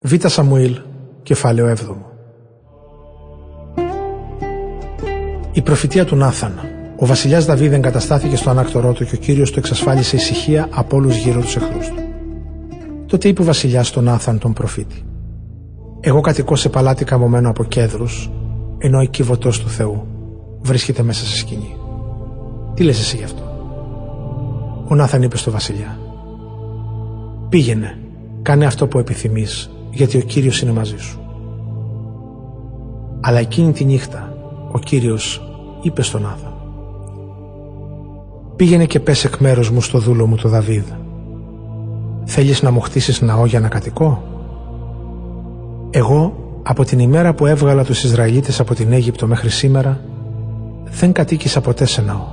Β Σαμουήλ, κεφάλαιο 7 Η προφητεία του Νάθαν. Ο βασιλιάς Δαβίδ εγκαταστάθηκε στο ανάκτορό του και ο Κύριος του εξασφάλισε ησυχία από όλους γύρω τους εχθρούς του. Τότε είπε ο βασιλιάς στον Νάθαν τον προφήτη. Εγώ κατοικώ σε παλάτι καμωμένο από κέδρους, ενώ η κυβωτός του Θεού βρίσκεται μέσα σε σκηνή. Τι λες εσύ γι' αυτό; Ο Νάθαν είπε στο βασιλιά. Πήγαινε, κάνε αυτό που επιθυμείς γιατί ο Κύριος είναι μαζί σου. Αλλά εκείνη τη νύχτα ο Κύριος είπε στον Άθα «Πήγαινε και πες εκ μέρους μου στο δούλο μου το Δαβίδ. Θέλεις να μου χτίσεις ναό για να κατοικώ» Εγώ από την ημέρα που έβγαλα τους Ισραηλίτες από την Αίγυπτο μέχρι σήμερα δεν κατοίκησα ποτέ σε ναό.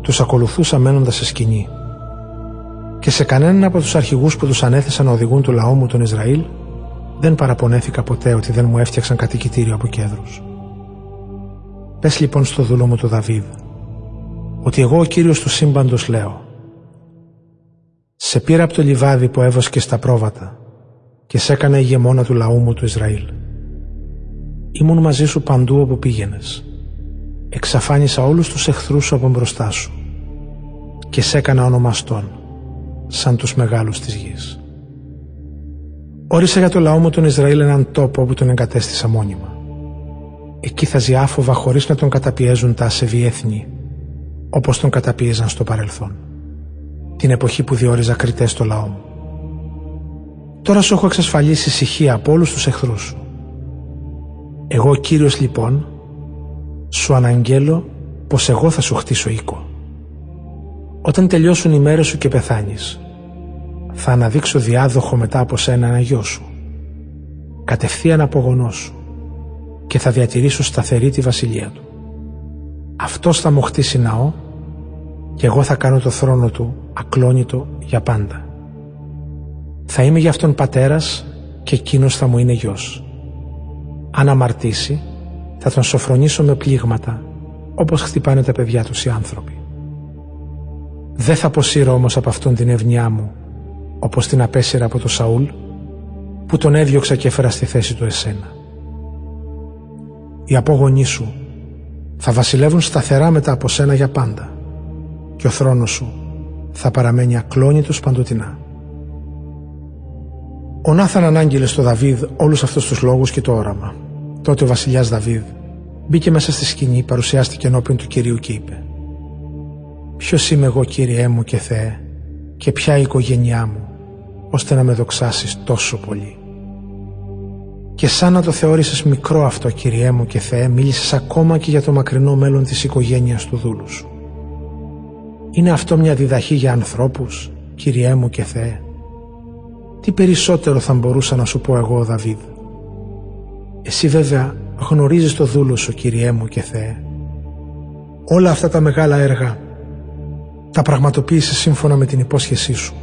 Τους ακολουθούσα μένοντας σε σκηνή και σε κανέναν από τους αρχηγούς που τους ανέθεσαν να οδηγούν του λαού μου τον Ισραήλ δεν παραπονέθηκα ποτέ ότι δεν μου έφτιαξαν κατοικητήριο από κέδρους. Πες λοιπόν στο δούλο μου του Δαβίδ ότι εγώ ο Κύριος του σύμπαντος λέω «Σε πήρα από το λιβάδι που έβοσκε στα πρόβατα και σε έκανα ηγεμόνα του λαού μου του Ισραήλ. Ήμουν μαζί σου παντού όπου πήγαινες. Εξαφάνισα όλους τους εχθρούς σου από μπροστά σου και σε έκανα ονομαστόν σαν τους μεγάλους της γης. Όρισα για το λαό μου τον Ισραήλ έναν τόπο όπου τον εγκατέστησα μόνιμα. Εκεί θα ζει άφοβα χωρίς να τον καταπιέζουν τα ασεβή έθνη, όπως τον καταπίεζαν στο παρελθόν. Την εποχή που διόριζα κριτές στο λαό μου. Τώρα σου έχω εξασφαλίσει ησυχία από όλους τους εχθρούς σου. Εγώ Κύριος λοιπόν σου αναγγέλω πως εγώ θα σου χτίσω οίκο. Όταν τελειώσουν οι μέρες σου και πεθάνεις, θα αναδείξω διάδοχο μετά από σένα ένα γιο σου, κατευθείαν από γονός σου και θα διατηρήσω σταθερή τη βασιλεία του. Αυτός θα μου χτίσει ναό και εγώ θα κάνω το θρόνο του ακλόνητο για πάντα. Θα είμαι για αυτόν πατέρας και εκείνος θα μου είναι γιος. Αν αμαρτήσει, θα τον σοφρονήσω με πλήγματα, όπως χτυπάνε τα παιδιά τους οι άνθρωποι. Δεν θα αποσύρω όμως από αυτόν την ευνοιά μου, όπως την απέσυρα από το Σαούλ, που τον έδιωξα και έφερα στη θέση του εσένα. Οι απόγονοί σου θα βασιλεύουν σταθερά μετά από σένα για πάντα και ο θρόνος σου θα παραμένει ακλόνητος παντοτινά. Ο Νάθαν ανάγγειλε στο Δαβίδ όλους αυτούς τους λόγους και το όραμα. Τότε ο βασιλιάς Δαβίδ μπήκε μέσα στη σκηνή, παρουσιάστηκε ενώπιον του Κυρίου και είπε Ποιος είμαι εγώ Κύριέ μου και Θεέ και ποια η οικογένειά μου ώστε να με δοξάσεις τόσο πολύ. Και σαν να το θεώρησες μικρό αυτό Κύριέ μου και Θεέ μίλησες ακόμα και για το μακρινό μέλλον της οικογένειας του δούλου σου. Είναι αυτό μια διδαχή για ανθρώπους Κύριέ μου και Θεέ; Τι περισσότερο θα μπορούσα να σου πω εγώ Δαβίδ; Εσύ βέβαια γνωρίζεις το δούλο σου Κύριέ μου και Θεέ. Όλα αυτά τα μεγάλα έργα τα πραγματοποίησε σύμφωνα με την υπόσχεσή σου,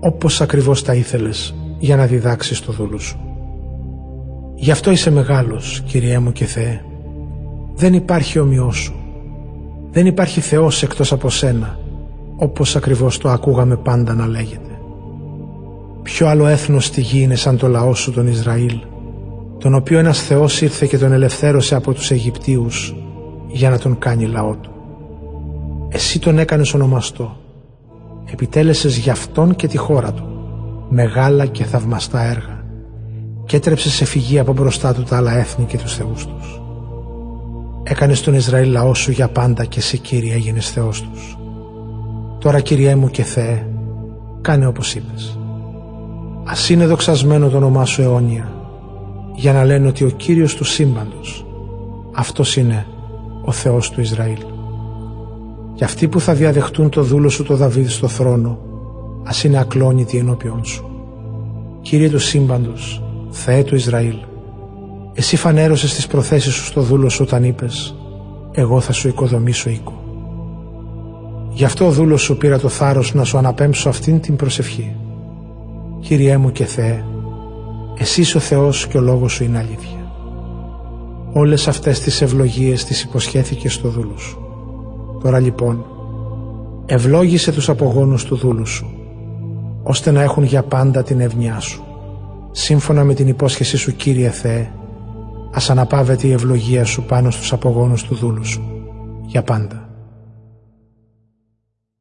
όπως ακριβώς τα ήθελες για να διδάξεις το δούλο σου. Γι' αυτό είσαι μεγάλος, Κυριέ μου και Θεέ. Δεν υπάρχει ομοιό σου. Δεν υπάρχει Θεός εκτός από σένα, όπως ακριβώς το ακούγαμε πάντα να λέγεται. Ποιο άλλο έθνος στη γη είναι σαν το λαό σου τον Ισραήλ, τον οποίο ένας Θεός ήρθε και τον ελευθέρωσε από τους Αιγυπτίους για να τον κάνει λαό του. Εσύ τον έκανες ονομαστό. Επιτέλεσες για αυτόν και τη χώρα του μεγάλα και θαυμαστά έργα και έτρεψες σε φυγή από μπροστά του τα άλλα έθνη και τους θεούς τους. Έκανες τον Ισραήλ λαό σου για πάντα και εσύ Κύριε έγινες Θεός τους. Τώρα Κύριέ μου και Θεέ, κάνε όπως είπες. Ας είναι δοξασμένο το όνομά σου αιώνια, για να λένε ότι ο Κύριος του σύμπαντος, αυτός είναι ο Θεός του Ισραήλ και αυτοί που θα διαδεχτούν το δούλο σου το Δαβίδ στο θρόνο, ας είναι ακλόνητοι ενώπιον σου. Κύριε του σύμπαντος, Θεέ του Ισραήλ, εσύ φανέρωσες τις προθέσεις σου στο δούλο σου όταν είπες, εγώ θα σου οικοδομήσω οίκο. Γι' αυτό ο δούλος σου πήρα το θάρρος να σου αναπέμψω αυτήν την προσευχή. Κύριέ μου και Θεέ, εσύ είσαι ο Θεός και ο λόγος σου είναι αλήθεια. Όλες αυτές τις ευλογίες τις υποσχέθηκες στο δούλο σου. Τώρα λοιπόν, ευλόγησε τους απογόνους του δούλου σου, ώστε να έχουν για πάντα την ευνοιά σου. σύμφωνα με την υπόσχεσή σου Κύριε Θεέ, ας αναπάβεται η ευλογία σου πάνω στους απογόνους του δούλου σου, για πάντα.